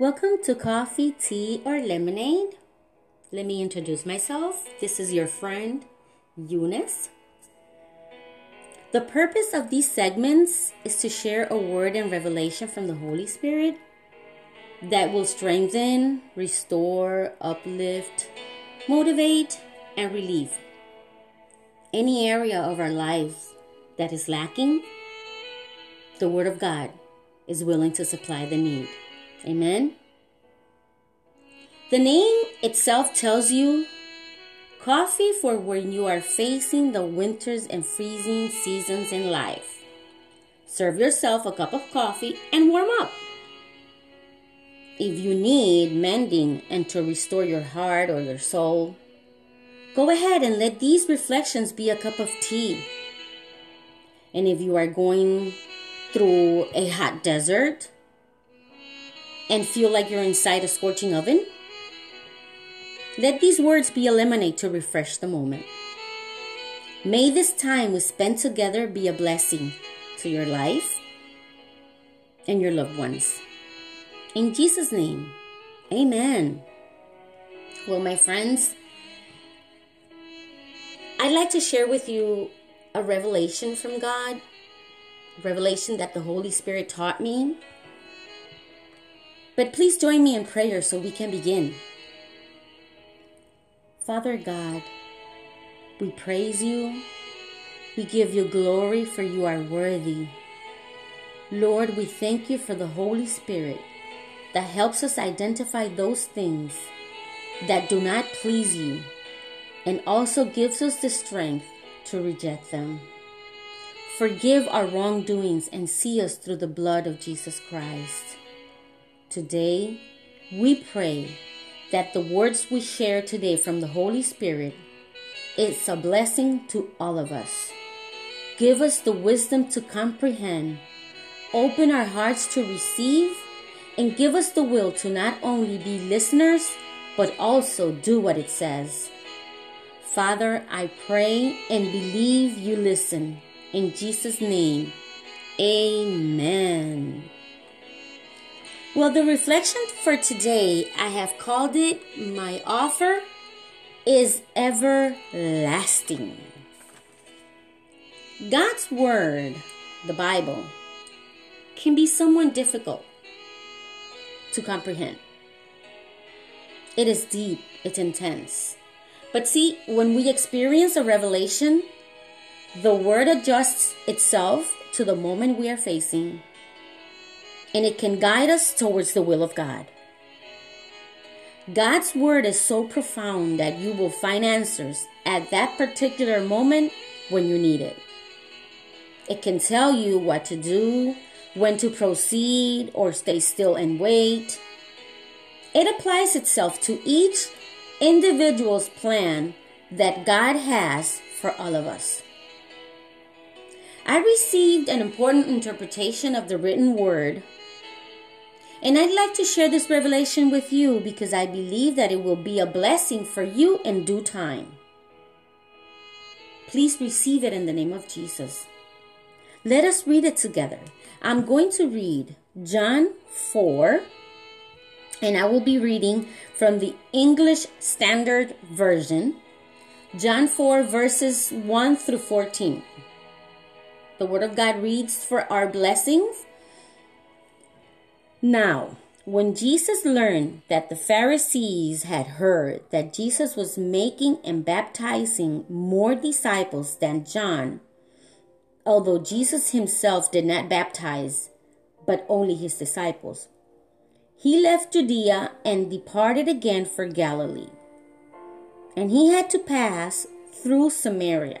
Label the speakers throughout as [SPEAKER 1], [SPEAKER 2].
[SPEAKER 1] Welcome to Coffee, Tea, or Lemonade. Let me introduce myself. This is your friend, Eunice. The purpose of these segments is to share a word and revelation from the Holy Spirit that will strengthen, restore, uplift, motivate, and relieve any area of our lives that is lacking. The Word of God is willing to supply the need. Amen. The name itself tells you coffee for when you are facing the winters and freezing seasons in life. Serve yourself a cup of coffee and warm up. If you need mending and to restore your heart or your soul, go ahead and let these reflections be a cup of tea. And if you are going through a hot desert and feel like you're inside a scorching oven, let these words be a lemonade to refresh the moment. May this time we spend together be a blessing to your life and your loved ones. In Jesus' name, amen. Well, my friends, I'd like to share with you a revelation from God, revelation that the Holy Spirit taught me. But please join me in prayer so we can begin. Father God, we praise you. We give you glory for you are worthy. Lord, we thank you for the Holy Spirit that helps us identify those things that do not please you and also gives us the strength to reject them. Forgive our wrongdoings and see us through the blood of Jesus Christ. Today, we pray that the words we share today from the Holy Spirit it's a blessing to all of us. Give us the wisdom to comprehend, open our hearts to receive, and give us the will to not only be listeners, but also do what it says. Father, I pray and believe you listen. In Jesus' name, amen. Well, the reflection for today, I have called it My Offer is Everlasting. God's Word, the Bible, can be somewhat difficult to comprehend. It is deep, it's intense. But see, when we experience a revelation, the Word adjusts itself to the moment we are facing and it can guide us towards the will of God. God's word is so profound that you will find answers at that particular moment when you need it. It can tell you what to do, when to proceed, or stay still and wait. It applies itself to each individual's plan that God has for all of us. I received an important interpretation of the written word and I'd like to share this revelation with you because I believe that it will be a blessing for you in due time. Please receive it in the name of Jesus. Let us read it together. I'm going to read John 4, and I will be reading from the English Standard Version, John 4, verses 1 through 14. The Word of God reads for our blessings now, when Jesus learned that the Pharisees had heard that Jesus was making and baptizing more disciples than John, although Jesus himself did not baptize, but only his disciples, he left Judea and departed again for Galilee. And he had to pass through Samaria.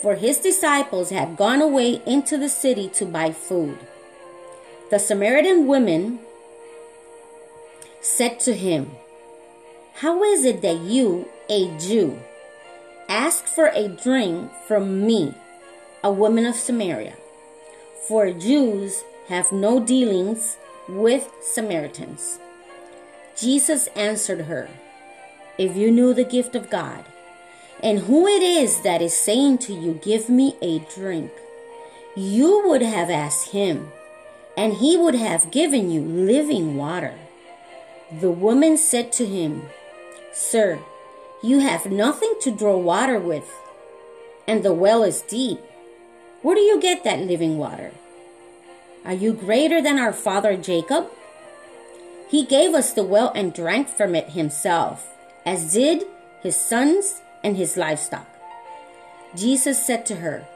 [SPEAKER 1] For his disciples had gone away into the city to buy food. The Samaritan woman said to him, How is it that you, a Jew, ask for a drink from me, a woman of Samaria? For Jews have no dealings with Samaritans. Jesus answered her, If you knew the gift of God, and who it is that is saying to you, Give me a drink, you would have asked him, and he would have given you living water. The woman said to him, Sir, you have nothing to draw water with, and the well is deep. Where do you get that living water? Are you greater than our father Jacob? He gave us the well and drank from it himself, as did his sons and his livestock. Jesus said to her,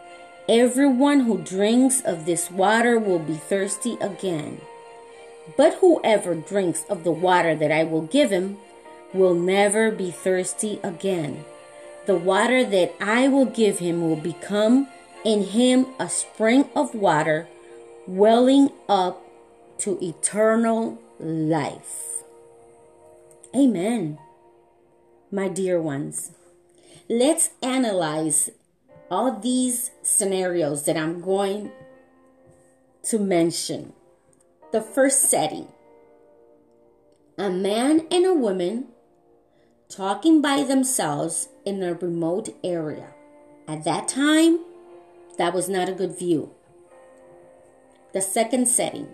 [SPEAKER 1] Everyone who drinks of this water will be thirsty again. But whoever drinks of the water that I will give him will never be thirsty again. The water that I will give him will become in him a spring of water welling up to eternal life. Amen. My dear ones, let's analyze all these scenarios that I'm going to mention. The first setting a man and a woman talking by themselves in a remote area. At that time, that was not a good view. The second setting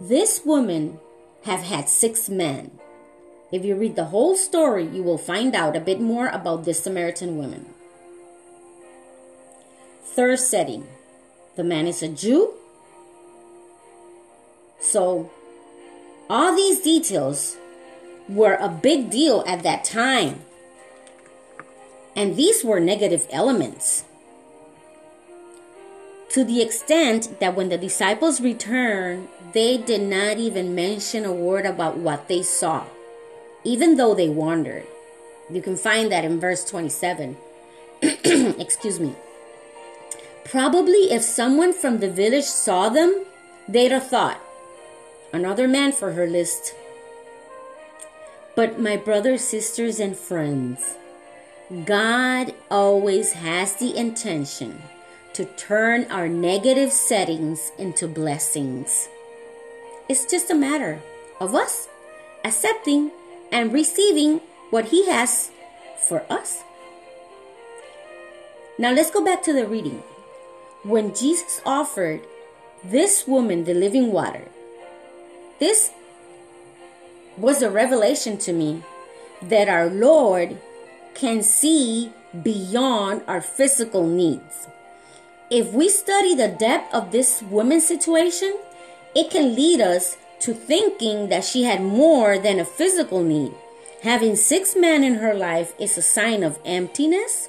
[SPEAKER 1] this woman have had six men. If you read the whole story, you will find out a bit more about this Samaritan woman. Third setting the man is a Jew. So, all these details were a big deal at that time. And these were negative elements. To the extent that when the disciples returned, they did not even mention a word about what they saw, even though they wandered. You can find that in verse 27. Excuse me. Probably if someone from the village saw them, they'd have thought, another man for her list. But my brothers, sisters, and friends, God always has the intention to turn our negative settings into blessings. It's just a matter of us accepting and receiving what He has for us. Now let's go back to the reading. When Jesus offered this woman the living water, this was a revelation to me that our Lord can see beyond our physical needs. If we study the depth of this woman's situation, it can lead us to thinking that she had more than a physical need. Having six men in her life is a sign of emptiness,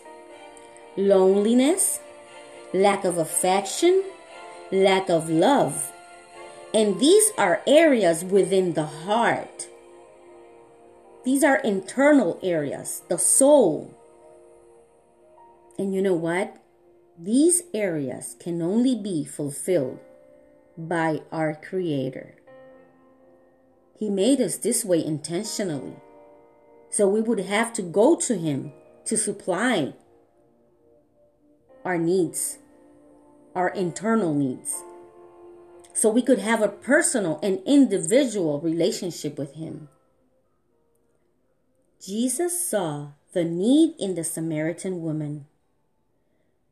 [SPEAKER 1] loneliness, lack of affection, lack of love. And these are areas within the heart. These are internal areas, the soul. And you know what? These areas can only be fulfilled by our Creator. He made us this way intentionally. So we would have to go to Him to supply our needs, our internal needs. So we could have a personal and individual relationship with Him. Jesus saw the need in the Samaritan woman.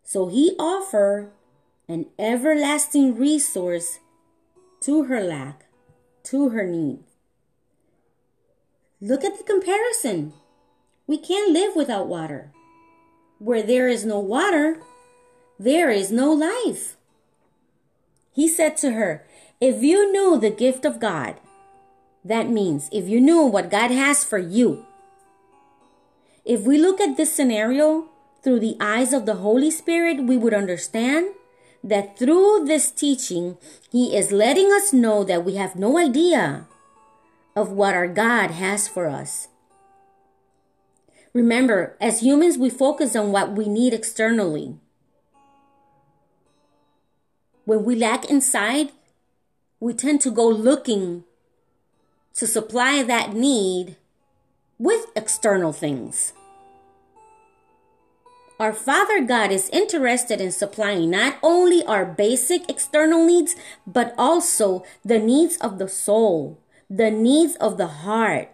[SPEAKER 1] So he offered an everlasting resource to her lack, to her need. Look at the comparison. We can't live without water. Where there is no water, there is no life. He said to her, If you knew the gift of God, that means if you knew what God has for you, if we look at this scenario through the eyes of the Holy Spirit, we would understand that through this teaching, He is letting us know that we have no idea of what our God has for us. Remember, as humans, we focus on what we need externally. When we lack inside, we tend to go looking to supply that need with external things. Our Father God is interested in supplying not only our basic external needs, but also the needs of the soul, the needs of the heart.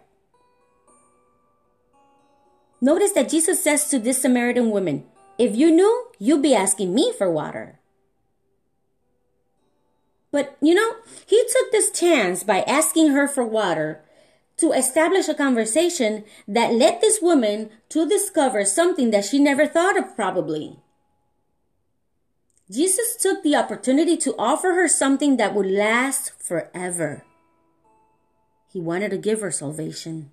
[SPEAKER 1] Notice that Jesus says to this Samaritan woman, If you knew, you'd be asking me for water. But you know, he took this chance by asking her for water to establish a conversation that led this woman to discover something that she never thought of, probably. Jesus took the opportunity to offer her something that would last forever. He wanted to give her salvation.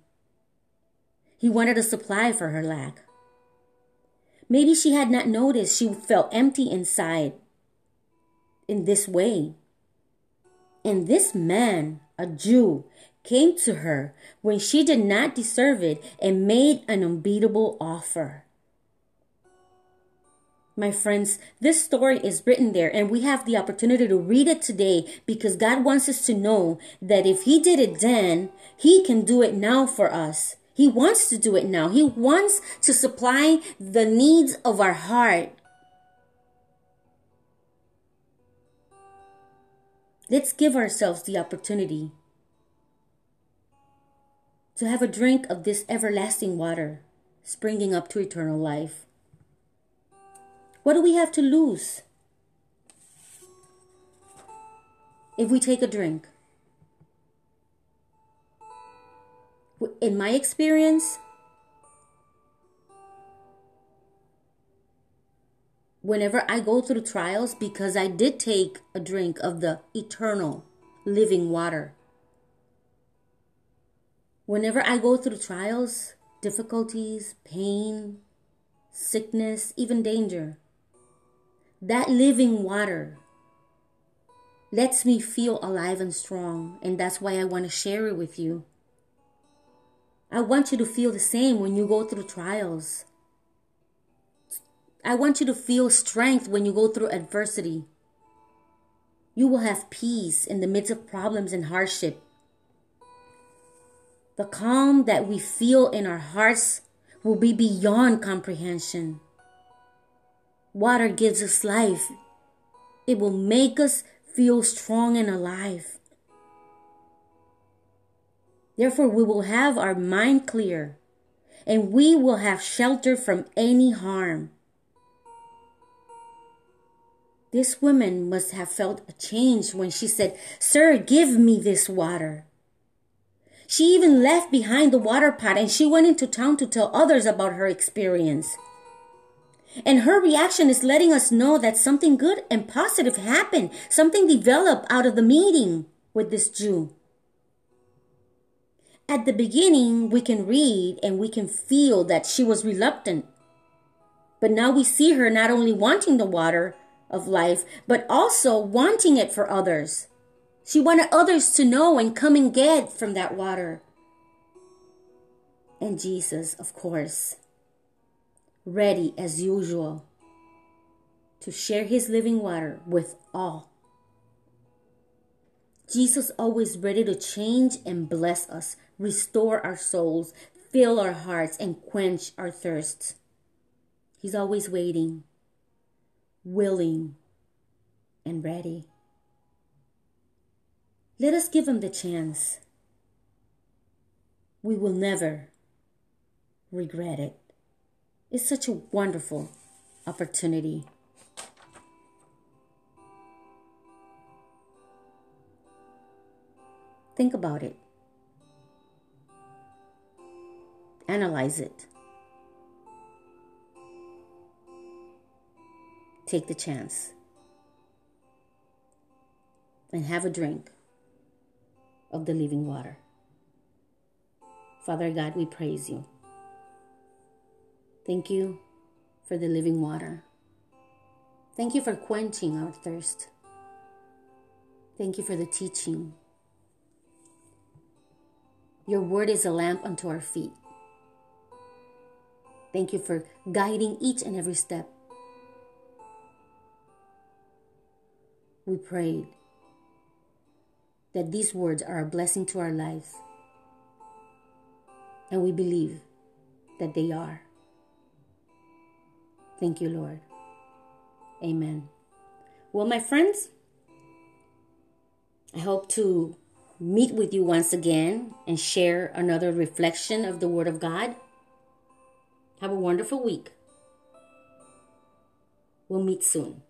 [SPEAKER 1] He wanted a supply for her lack. Maybe she had not noticed she felt empty inside in this way. And this man, a Jew, came to her when she did not deserve it and made an unbeatable offer. My friends, this story is written there, and we have the opportunity to read it today because God wants us to know that if He did it then, He can do it now for us. He wants to do it now. He wants to supply the needs of our heart. Let's give ourselves the opportunity to have a drink of this everlasting water springing up to eternal life. What do we have to lose if we take a drink? In my experience, whenever I go through trials, because I did take a drink of the eternal living water. Whenever I go through trials, difficulties, pain, sickness, even danger, that living water lets me feel alive and strong, and that's why I want to share it with you. I want you to feel the same when you go through trials. I want you to feel strength when you go through adversity. You will have peace in the midst of problems and hardship. The calm that we feel in our hearts will be beyond comprehension. Water gives us life. It will make us feel strong and alive. Therefore, we will have our mind clear and we will have shelter from any harm. This woman must have felt a change when she said, Sir, give me this water. She even left behind the water pot and she went into town to tell others about her experience. And her reaction is letting us know that something good and positive happened. Something developed out of the meeting with this Jew. At the beginning, we can read and we can feel that she was reluctant. But now we see her not only wanting the water, of life, but also wanting it for others. She wanted others to know and come and get from that water. And Jesus, of course, ready as usual to share his living water with all. Jesus always ready to change and bless us, restore our souls, fill our hearts, and quench our thirst. He's always waiting willing, and ready. Let us give him the chance. We will never regret it. It's such a wonderful opportunity. Think about it. Analyze it. Take the chance and have a drink of the living water. Father God, we praise you. Thank you for the living water. Thank you for quenching our thirst. Thank you for the teaching. Your word is a lamp unto our feet. Thank you for guiding each and every step we prayed that these words are a blessing to our lives And we believe that they are. Thank you, Lord. Amen. Well, my friends, I hope to meet with you once again and share another reflection of the Word of God. Have a wonderful week. We'll meet soon.